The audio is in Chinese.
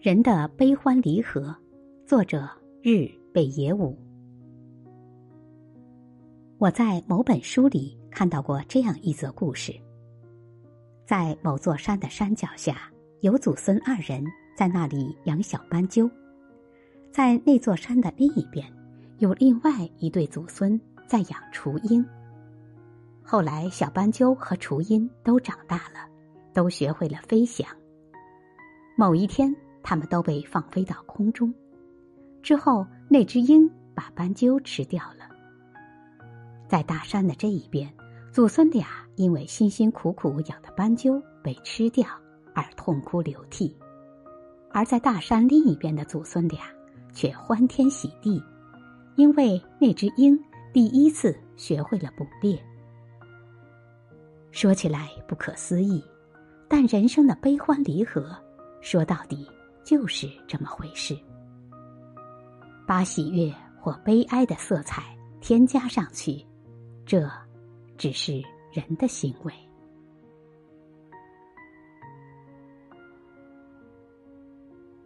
人的悲欢离合，作者日北野武。我在某本书里看到过这样一则故事：在某座山的山脚下，有祖孙二人在那里养小斑鸠；在那座山的另一边，有另外一对祖孙在养雏鹰。后来，小斑鸠和雏鹰都长大了，都学会了飞翔。某一天。他们都被放飞到空中，之后那只鹰把斑鸠吃掉了。在大山的这一边，祖孙俩因为辛辛苦苦养的斑鸠被吃掉而痛哭流涕；而在大山另一边的祖孙俩却欢天喜地，因为那只鹰第一次学会了捕猎。说起来不可思议，但人生的悲欢离合，说到底。就是这么回事，把喜悦或悲哀的色彩添加上去，这只是人的行为。